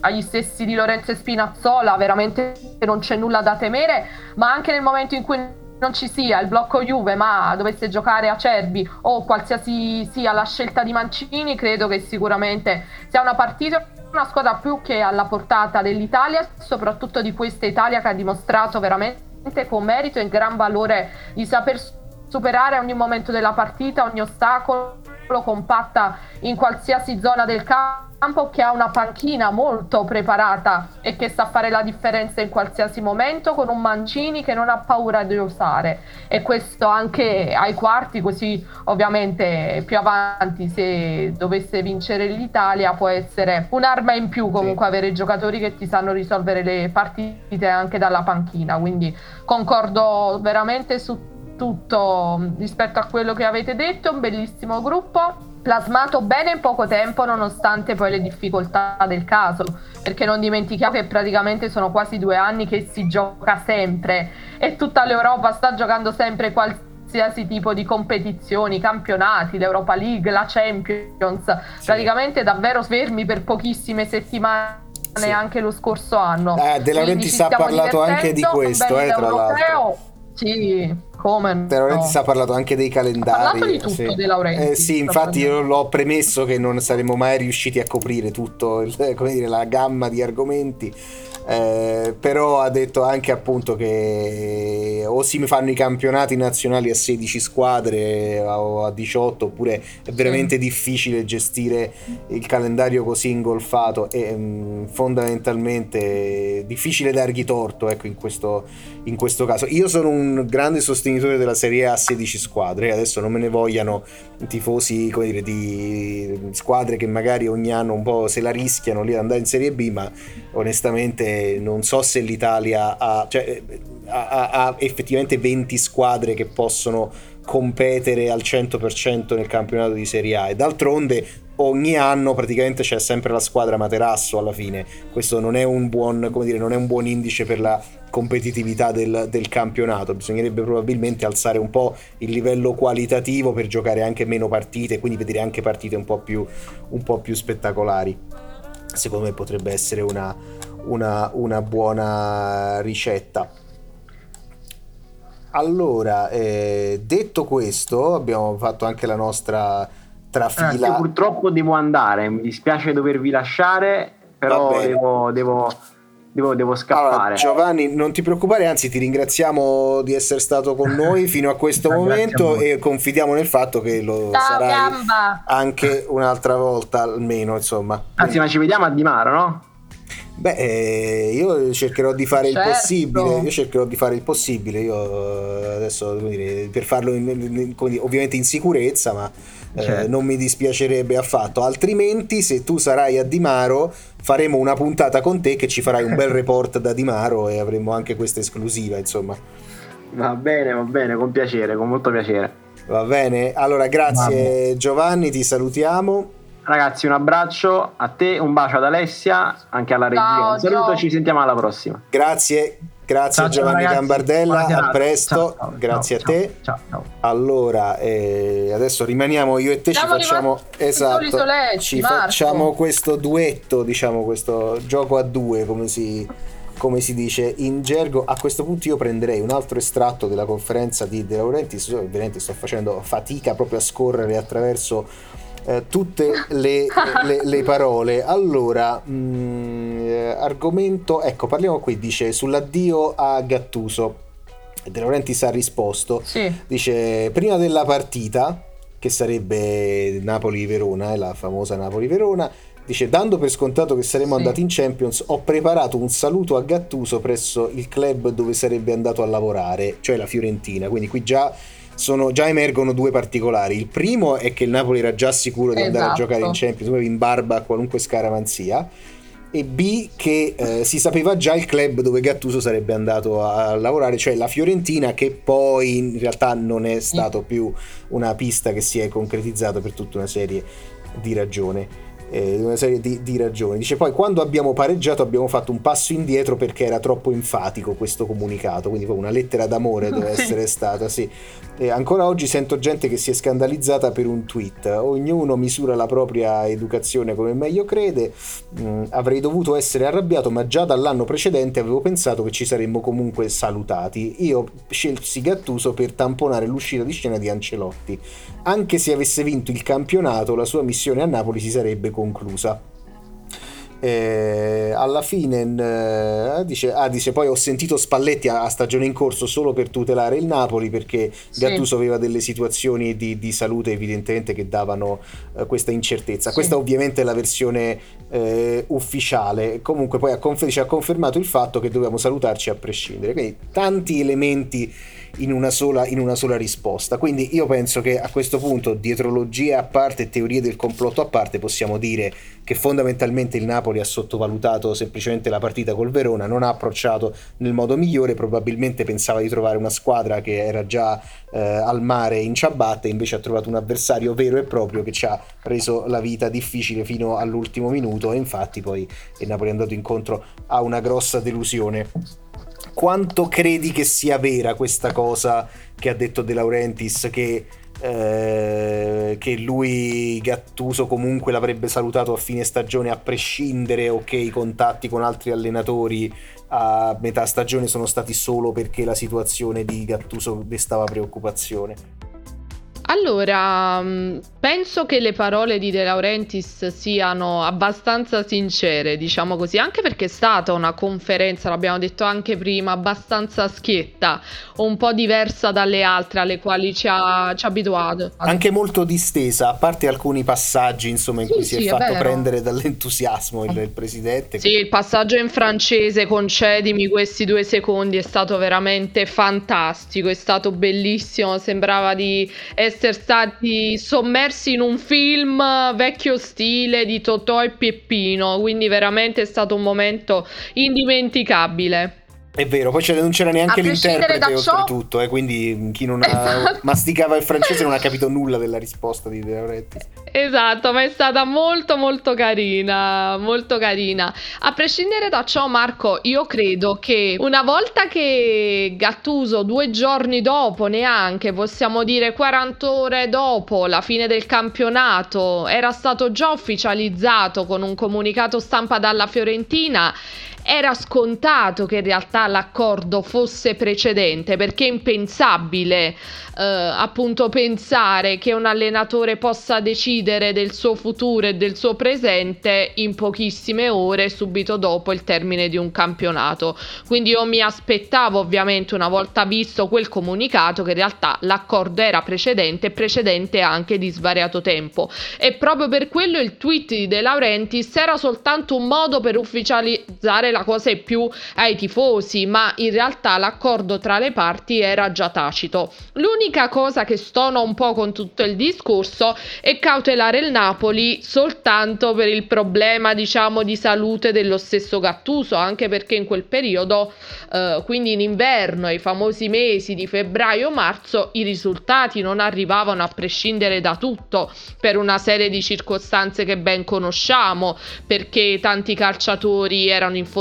agli stessi di Lorenzo e Spinazzola, veramente non c'è nulla da temere, ma anche nel momento in cui non ci sia il blocco Juve ma dovesse giocare a Cerbi o qualsiasi sia la scelta di Mancini, credo che sicuramente sia una partita una squadra più che alla portata dell'Italia, soprattutto di questa Italia che ha dimostrato veramente con merito e gran valore di saper superare ogni momento della partita, ogni ostacolo, compatta in qualsiasi zona del campo campo che ha una panchina molto preparata e che sa fare la differenza in qualsiasi momento con un Mancini che non ha paura di usare e questo anche ai quarti così ovviamente più avanti se dovesse vincere l'Italia può essere un'arma in più comunque sì. avere giocatori che ti sanno risolvere le partite anche dalla panchina. Quindi concordo veramente su tutto rispetto a quello che avete detto. Un bellissimo gruppo plasmato bene in poco tempo nonostante poi le difficoltà del caso perché non dimentichiamo che praticamente sono quasi due anni che si gioca sempre e tutta l'Europa sta giocando sempre qualsiasi tipo di competizioni, campionati, l'Europa League, la Champions, sì. praticamente davvero fermi per pochissime settimane sì. neanche lo scorso anno. Eh, De Laurentiis ha parlato anche di questo, eh, tra l'altro. Sì, come no. ha parlato anche dei calendari. Ha parlato di tutto sì. De Laurentiis. Eh, sì, infatti io l'ho premesso che non saremmo mai riusciti a coprire tutto, il, [LAUGHS] come dire, la gamma di argomenti eh, però ha detto anche appunto che o si fanno i campionati nazionali a 16 squadre o a 18 oppure è veramente sì. difficile gestire il calendario così ingolfato e mh, mm, fondamentalmente difficile dargli torto ecco, in, questo, in questo caso. Io sono un grande sostenitore della Serie A a 16 squadre, adesso non me ne vogliano tifosi dire, di squadre che magari ogni anno un po' se la rischiano lì ad andare in Serie B, ma onestamente non so se l'Italia ha, cioè, ha, ha, effettivamente 20 squadre che possono competere al 100% nel campionato di Serie A. E d'altronde ogni anno praticamente c'è sempre la squadra materasso alla fine. Questo non è un buon, dire, non è un buon indice per la competitività del, del, campionato bisognerebbe probabilmente alzare un po' il livello qualitativo per giocare anche meno partite quindi vedere anche partite un po' più, un po più spettacolari secondo me potrebbe essere una, una, una buona ricetta. Allora, eh, detto questo, abbiamo fatto anche la nostra trafila. Eh, purtroppo devo andare, mi dispiace dovervi lasciare, però devo, devo, devo, devo, scappare. Allora, Giovanni, non ti preoccupare, anzi ti ringraziamo di essere stato con [LAUGHS] noi fino a questo momento a e confidiamo nel fatto che lo Ciao, sarai gamba. anche un'altra volta almeno, insomma. Anzi, ma ci vediamo a Dimaro, no? Beh, eh, io cercherò di fare certo. il possibile. Io cercherò di fare il possibile. Io eh, adesso dire, per farlo in, in, ovviamente in sicurezza, ma eh, certo. non mi dispiacerebbe affatto. Altrimenti, se tu sarai a Dimaro, faremo una puntata con te che ci farai un bel [LAUGHS] report da Dimaro e avremo anche questa esclusiva. Insomma, va bene, va bene, con piacere, con molto piacere. Va bene, allora grazie Giovanni, ti salutiamo. Ragazzi, un abbraccio a te, un bacio ad Alessia, anche alla regia. Un saluto, ciao. ci sentiamo alla prossima. Grazie, grazie ciao, Giovanni ragazzi. Gambardella, a presto, grazie a te. Allora, eh, adesso rimaniamo io e te, Siamo ci facciamo esatto, soletti, ci Marco. facciamo questo duetto, diciamo questo gioco a due, come si come si dice in gergo. A questo punto io prenderei un altro estratto della conferenza di De Laurentiis, ovviamente sto facendo fatica proprio a scorrere attraverso eh, tutte le, [LAUGHS] le, le, parole. Allora, mh, mm, eh, argomento, ecco, parliamo qui, dice sull'addio a Gattuso. De Laurentiis ha risposto, sì. dice prima della partita, che sarebbe Napoli-Verona, la famosa Napoli-Verona, dice dando per scontato che saremmo sì. andati in Champions ho preparato un saluto a Gattuso presso il club dove sarebbe andato a lavorare cioè la Fiorentina quindi qui già sono, già emergono due particolari. Il primo è che il Napoli era già sicuro di esatto. andare a esatto. giocare in Champions, in barba a qualunque scaramanzia. E B che eh, si sapeva già il club dove Gattuso sarebbe andato a lavorare, cioè la Fiorentina, che poi in realtà non è stato più una pista che si è concretizzata per tutta una serie di ragioni eh, una serie di, di, ragioni. Dice poi quando abbiamo pareggiato abbiamo fatto un passo indietro perché era troppo enfatico questo comunicato, quindi poi una lettera d'amore [LAUGHS] deve essere stata, sì. E ancora oggi sento gente che si è scandalizzata per un tweet, ognuno misura la propria educazione come meglio crede, mm, avrei dovuto essere arrabbiato ma già dall'anno precedente avevo pensato che ci saremmo comunque salutati. Io scelsi Gattuso per tamponare l'uscita di scena di Ancelotti. Anche se avesse vinto il campionato la sua missione a Napoli si sarebbe conclusa. Eh, alla fine eh, dice, ah, dice poi ho sentito Spalletti a, stagione in corso solo per tutelare il Napoli perché sì. Gattuso aveva delle situazioni di, di, salute evidentemente che davano eh, questa incertezza sì. questa ovviamente è la versione eh, ufficiale comunque poi ha, confer- ci ha confermato il fatto che dovevamo salutarci a prescindere quindi tanti elementi in una, sola, in una sola risposta. Quindi io penso che a questo punto, dietrologie a parte, teorie del complotto a parte, possiamo dire che fondamentalmente il Napoli ha sottovalutato semplicemente la partita col Verona, non ha approcciato nel modo migliore, probabilmente pensava di trovare una squadra che era già eh, al mare in ciabatte, invece ha trovato un avversario vero e proprio che ci ha reso la vita difficile fino all'ultimo minuto e infatti poi il Napoli è andato incontro a una grossa delusione quanto credi che sia vera questa cosa che ha detto De Laurentiis che eh, che lui Gattuso comunque l'avrebbe salutato a fine stagione a prescindere o che i contatti con altri allenatori a metà stagione sono stati solo perché la situazione di Gattuso destava preoccupazione. Allora, mm, penso che le parole di De Laurentiis siano abbastanza sincere, diciamo così, anche perché è stata una conferenza, l'abbiamo detto anche prima, abbastanza schietta, un po' diversa dalle altre alle quali ci ha, ci ha abituato. Anche molto distesa, a parte alcuni passaggi, insomma, in sì, cui sì, si è, è fatto vero. prendere dall'entusiasmo il, il, presidente. Sì, il passaggio in francese, concedimi questi due secondi, è stato veramente fantastico, è stato bellissimo, sembrava di essere essere stati sommersi in un film vecchio stile di Totò e Peppino, quindi veramente è stato un momento indimenticabile. È vero, poi non c'era neanche l'interprete oltretutto, eh, quindi chi non esatto. masticava il francese non ha capito [LAUGHS] nulla della risposta di De Laurentiis. Esatto, ma è stata molto molto carina, molto carina. A prescindere da ciò, Marco, io credo che una volta che Gattuso, due giorni dopo, neanche possiamo dire 40 ore dopo la fine del campionato, era stato già ufficializzato con un comunicato stampa dalla Fiorentina era scontato che in realtà l'accordo fosse precedente perché è impensabile eh, appunto pensare che un allenatore possa decidere del suo futuro e del suo presente in pochissime ore subito dopo il termine di un campionato. Quindi io mi aspettavo ovviamente una volta visto quel comunicato che in realtà l'accordo era precedente e precedente anche di svariato tempo e proprio per quello il tweet di De Laurentiis era soltanto un modo per ufficializzare la cosa in più ai tifosi, ma in realtà l'accordo tra le parti era già tacito. L'unica cosa che stona un po' con tutto il discorso è cautelare il Napoli soltanto per il problema, diciamo, di salute dello stesso Gattuso, anche perché in quel periodo, eh, quindi in inverno, ai famosi mesi di febbraio-marzo, i risultati non arrivavano a prescindere da tutto per una serie di circostanze che ben conosciamo, perché tanti calciatori erano infortunati,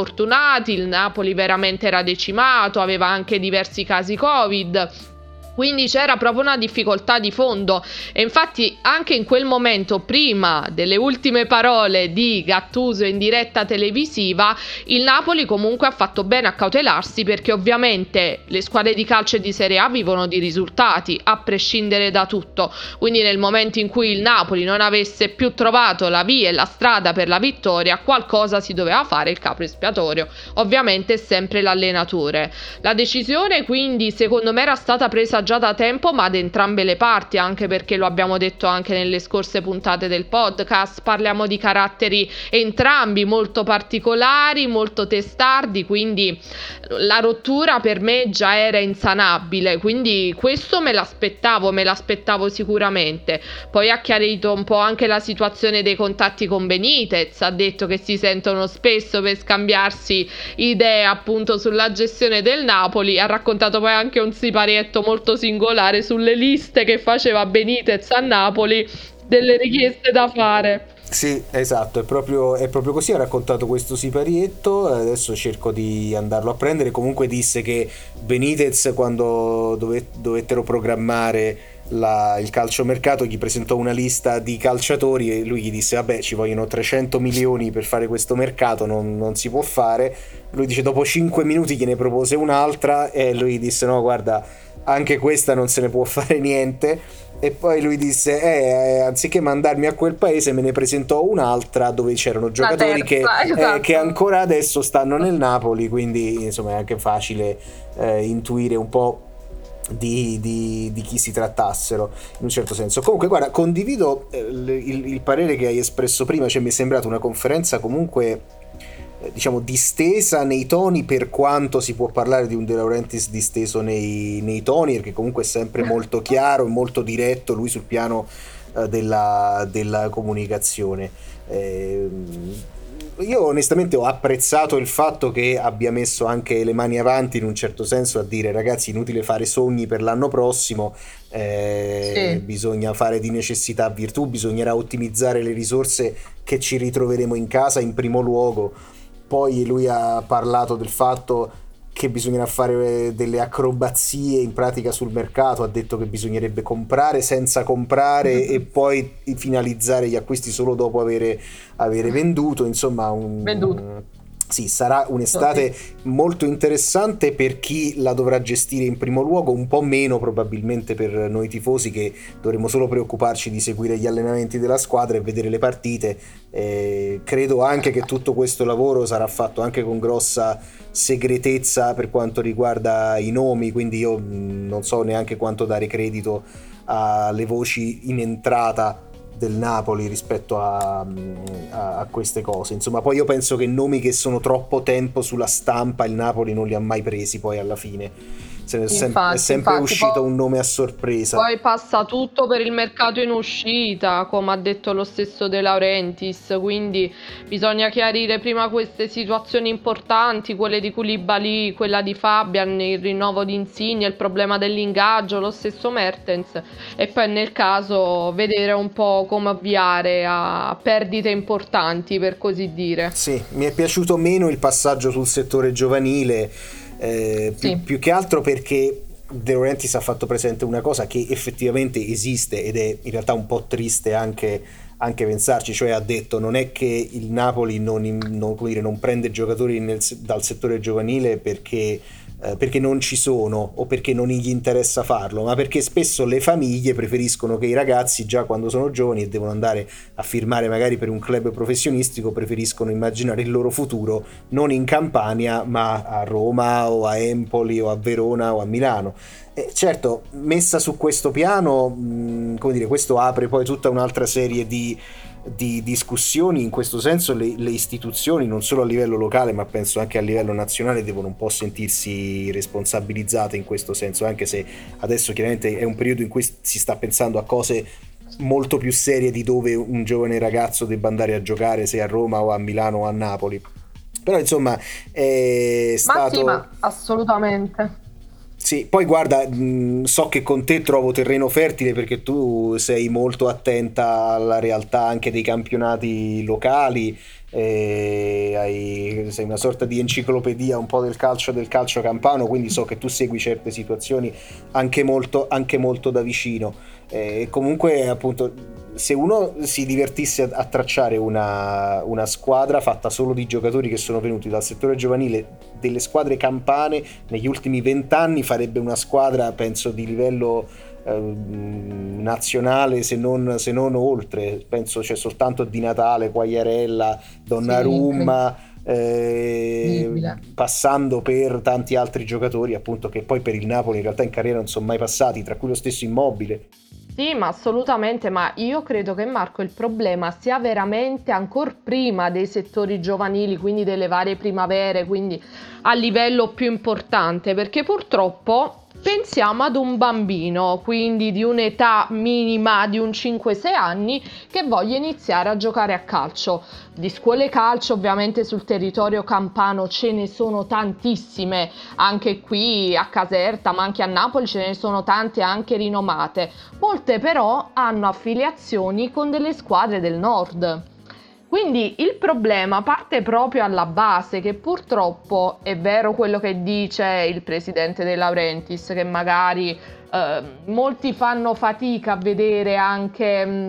il Napoli veramente era decimato, aveva anche diversi casi Covid quindi c'era proprio una difficoltà di fondo e infatti anche in quel momento, prima delle ultime parole di Gattuso in diretta televisiva, il Napoli comunque ha fatto bene a cautelarsi perché ovviamente le squadre di calcio e di Serie A vivono di risultati, a prescindere da tutto. Quindi nel momento in cui il Napoli non avesse più trovato la via e la strada per la vittoria, qualcosa si doveva fare il capo espiatorio. Ovviamente sempre l'allenatore. La decisione quindi secondo me era stata presa già da tempo, ma ad entrambe le parti, anche perché lo abbiamo detto anche nelle scorse puntate del podcast, parliamo di caratteri entrambi molto particolari, molto testardi, quindi la rottura per me già era insanabile, quindi questo me l'aspettavo, me l'aspettavo sicuramente. Poi ha chiarito un po' anche la situazione dei contatti con Benitez, ha detto che si sentono spesso per scambiarsi idee appunto sulla gestione del Napoli, ha raccontato poi anche un siparietto molto singolare sulle liste che faceva Benitez a Napoli delle richieste da fare. Sì, esatto, è proprio, è proprio, così, ha raccontato questo siparietto, adesso cerco di andarlo a prendere, comunque disse che Benitez quando dove, dovettero programmare la, il calciomercato gli presentò una lista di calciatori e lui gli disse vabbè ci vogliono 300 milioni per fare questo mercato, non, non si può fare, lui dice dopo 5 minuti gliene propose un'altra. E lui disse no guarda anche questa non se ne può [LAUGHS] fare niente. E poi lui disse: eh, eh, anziché mandarmi a quel paese, me ne presentò un'altra dove c'erano giocatori terza, che, eh, esatto. eh, che, ancora adesso stanno nel Napoli. Quindi, insomma, è anche facile eh, intuire un po'. Di, di, di, chi si trattassero in un certo senso comunque guarda condivido eh, il, il, parere che hai espresso prima cioè mi è sembrata una conferenza comunque diciamo distesa nei toni per quanto si può parlare di un De Laurentiis disteso nei, nei toni perché comunque è sempre molto chiaro e molto diretto lui sul piano eh, della, della, comunicazione eh, io onestamente ho apprezzato il fatto che abbia messo anche le mani avanti in un certo senso a dire ragazzi inutile fare sogni per l'anno prossimo eh, sì. bisogna fare di necessità virtù bisognerà ottimizzare le risorse che ci ritroveremo in casa in primo luogo poi lui ha parlato del fatto che bisognerà fare delle acrobazie in pratica sul mercato, ha detto che bisognerebbe comprare senza comprare mm-hmm. e poi finalizzare gli acquisti solo dopo avere, avere venduto, insomma un, venduto sì, sarà un'estate molto interessante per chi la dovrà gestire in primo luogo, un po' meno probabilmente per noi tifosi che dovremo solo preoccuparci di seguire gli allenamenti della squadra e vedere le partite. Eh, credo anche che tutto questo lavoro sarà fatto anche con grossa segretezza per quanto riguarda i nomi, quindi io non so neanche quanto dare credito alle voci in entrata del Napoli rispetto a, a, a, queste cose. Insomma, poi io penso che nomi che sono troppo tempo sulla stampa il Napoli non li ha mai presi poi alla fine se infatti, è sempre infatti, uscito un nome a sorpresa. Poi passa tutto per il mercato in uscita, come ha detto lo stesso De Laurentiis, quindi bisogna chiarire prima queste situazioni importanti, quelle di Koulibaly, quella di Fabian, il rinnovo di Insigne, il problema dell'ingaggio, lo stesso Mertens e poi nel caso vedere un po' come avviare a perdite importanti per così dire. Sì, mi è piaciuto meno il passaggio sul settore giovanile eh, più, sì. più, che altro perché De Laurentiis ha fatto presente una cosa che effettivamente esiste ed è in realtà un po' triste anche, anche pensarci, cioè ha detto non è che il Napoli non, non, dire, non prende giocatori nel, dal settore giovanile perché eh, perché non ci sono o perché non gli interessa farlo, ma perché spesso le famiglie preferiscono che i ragazzi già quando sono giovani e devono andare a firmare magari per un club professionistico preferiscono immaginare il loro futuro non in Campania ma a Roma o a Empoli o a Verona o a Milano. E certo, messa su questo piano, mh, come dire, questo apre poi tutta un'altra serie di di discussioni in questo senso le, le, istituzioni non solo a livello locale ma penso anche a livello nazionale devono un po' sentirsi responsabilizzate in questo senso anche se adesso chiaramente è un periodo in cui si sta pensando a cose molto più serie di dove un giovane ragazzo debba andare a giocare se a Roma o a Milano o a Napoli. Però insomma è stato ma sì, ma assolutamente sì, poi guarda, so che con te trovo terreno fertile perché tu sei molto attenta alla realtà anche dei campionati locali, hai, sei una sorta di enciclopedia un po' del calcio del calcio campano, quindi so che tu segui certe situazioni anche molto, anche molto da vicino. E comunque appunto se uno si divertisse a, a tracciare una, una, squadra fatta solo di giocatori che sono venuti dal settore giovanile delle squadre campane negli ultimi vent'anni farebbe una squadra penso di livello eh, nazionale se non, se non, oltre. Penso c'è soltanto Di Natale, Quagliarella Donnarumma sì, eh, passando per tanti altri giocatori appunto che poi per il Napoli in realtà in carriera non sono mai passati tra cui lo stesso Immobile. Sì, ma assolutamente, ma io credo che Marco il problema sia veramente ancora prima dei settori giovanili, quindi delle varie primavere, quindi a livello più importante, perché purtroppo Pensiamo ad un bambino, quindi di un'età minima di un 5-6 anni, che voglia iniziare a giocare a calcio. Di scuole calcio ovviamente sul territorio campano ce ne sono tantissime, anche qui a Caserta, ma anche a Napoli ce ne sono tante anche rinomate. Molte però hanno affiliazioni con delle squadre del nord. Quindi il problema parte proprio alla base, che purtroppo è vero quello che dice il presidente De Laurentiis, che magari eh, molti fanno fatica a vedere anche mh, mm,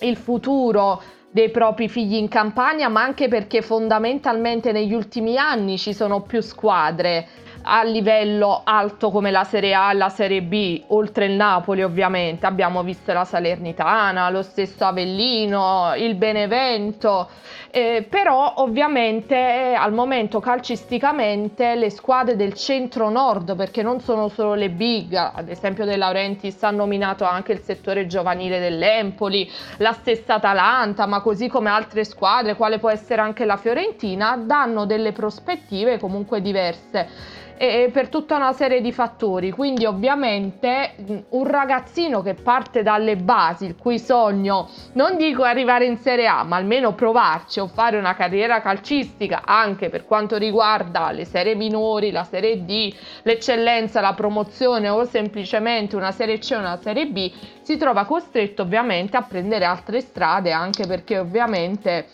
il futuro dei propri figli in campagna, ma anche perché fondamentalmente negli ultimi anni ci sono più squadre a livello alto come la Serie A e la Serie B, oltre il Napoli ovviamente, abbiamo visto la Salernitana, lo stesso Avellino, il Benevento, eh, però ovviamente eh, al momento calcisticamente le squadre del centro-nord, perché non sono solo le big, ad esempio De Laurentiis ha nominato anche il settore giovanile dell'Empoli, la stessa Atalanta, ma così come altre squadre, quale può essere anche la Fiorentina, danno delle prospettive comunque diverse e per tutta una serie di fattori. Quindi ovviamente un ragazzino che parte dalle basi, il cui sogno non dico arrivare in Serie A, ma almeno provarci o fare una carriera calcistica anche per quanto riguarda le serie minori, la Serie D, l'eccellenza, la promozione o semplicemente una Serie C o una Serie B, si trova costretto ovviamente a prendere altre strade anche perché ovviamente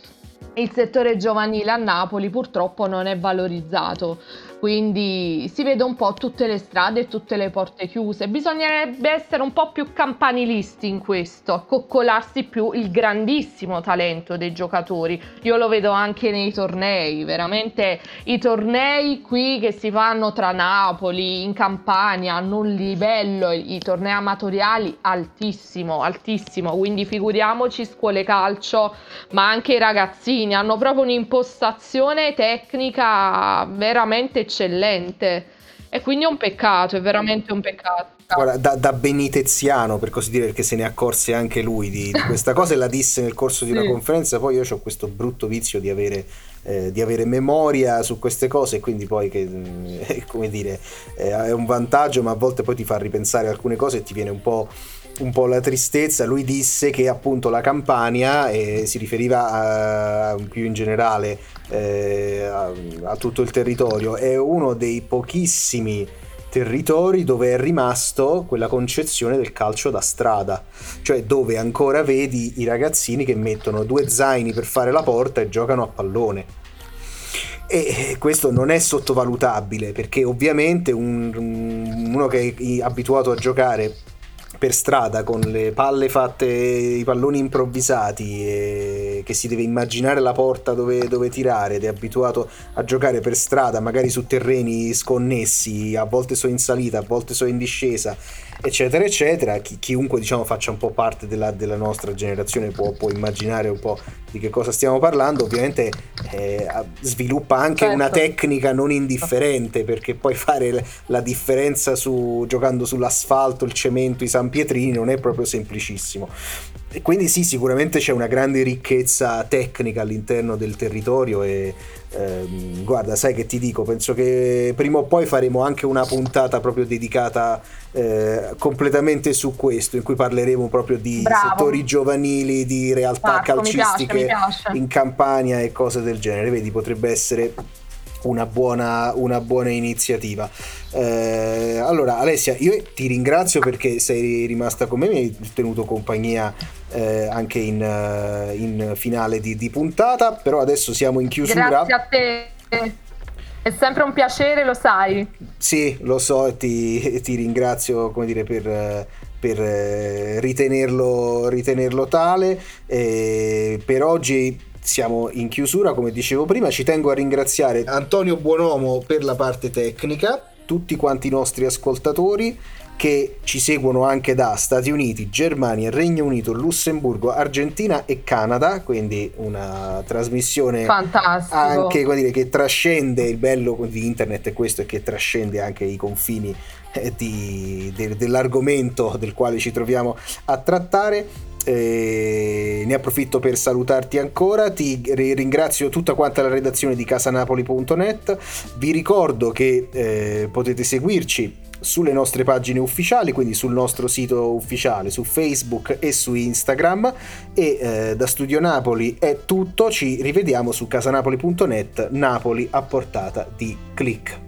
il settore giovanile a Napoli purtroppo non è valorizzato quindi si vede un po' tutte le strade e tutte le porte chiuse. Bisognerebbe essere un po' più campanilisti in questo, coccolarsi più il grandissimo talento dei giocatori. Io lo vedo anche nei tornei, veramente i tornei qui che si fanno tra Napoli, in Campania, hanno un livello, i tornei amatoriali altissimo, altissimo, quindi figuriamoci scuole calcio, ma anche i ragazzini hanno proprio un'impostazione tecnica veramente eccellente. E quindi è un peccato, è veramente un peccato. Guarda, da, da, beniteziano per così dire, perché se ne accorse anche lui di, di questa cosa e la disse nel corso di [LAUGHS] sì. una conferenza. Poi io ho questo brutto vizio di avere, eh, di avere, memoria su queste cose e quindi poi che, eh, [LAUGHS] come dire, eh, è un vantaggio, ma a volte poi ti fa ripensare alcune cose e ti viene un po' un po' la tristezza, lui disse che appunto la Campania, e si riferiva a, più in generale eh, a, a, tutto il territorio, è uno dei pochissimi territori dove è rimasto quella concezione del calcio da strada, cioè dove ancora vedi i ragazzini che mettono due zaini per fare la porta e giocano a pallone. E questo non è sottovalutabile perché ovviamente un, uno che è abituato a giocare per strada con le palle fatte, i palloni improvvisati, e che si deve immaginare la porta dove, dove, tirare ed è abituato a giocare per strada, magari su terreni sconnessi, a volte so in salita, a volte so in discesa eccetera, eccetera. Chi, chiunque diciamo faccia un po' parte della, della nostra generazione può, può, immaginare un po' di che cosa stiamo parlando. Ovviamente eh, sviluppa anche certo. una tecnica non indifferente perché poi fare la differenza su, giocando sull'asfalto, il cemento, i San Pietrini non è proprio semplicissimo. E quindi sì, sicuramente c'è una grande ricchezza tecnica all'interno del territorio e ehm, guarda, sai che ti dico, penso che prima o poi faremo anche una puntata proprio dedicata eh, completamente su questo, in cui parleremo proprio di Bravo. settori giovanili, di realtà Marco, calcistiche mi piace, mi piace. in Campania e cose del genere. Vedi, potrebbe essere una buona, una buona iniziativa. Eh, allora, Alessia, io ti ringrazio perché sei rimasta con me, mi hai tenuto compagnia eh, anche in, uh, in finale di, di, puntata, però adesso siamo in chiusura. Grazie a te. È sempre un piacere, lo sai. Sì, lo so e ti, ti, ringrazio come dire, per, per eh, ritenerlo, ritenerlo tale. Eh, per oggi siamo in chiusura, come dicevo prima, ci tengo a ringraziare Antonio Buonomo per la parte tecnica, tutti quanti i nostri ascoltatori che ci seguono anche da Stati Uniti, Germania, Regno Unito, Lussemburgo, Argentina e Canada, quindi una trasmissione Fantastico. anche dire, che trascende il bello di internet e questo è che trascende anche i confini eh, di, de, dell'argomento del quale ci troviamo a trattare. Eh, ne approfitto per salutarti ancora, ti ringrazio tutta quanta la redazione di casanapoli.net, vi ricordo che eh, potete seguirci sulle nostre pagine ufficiali, quindi sul nostro sito ufficiale, su Facebook e su Instagram e eh, da Studio Napoli è tutto, ci rivediamo su casanapoli.net, Napoli a portata di click.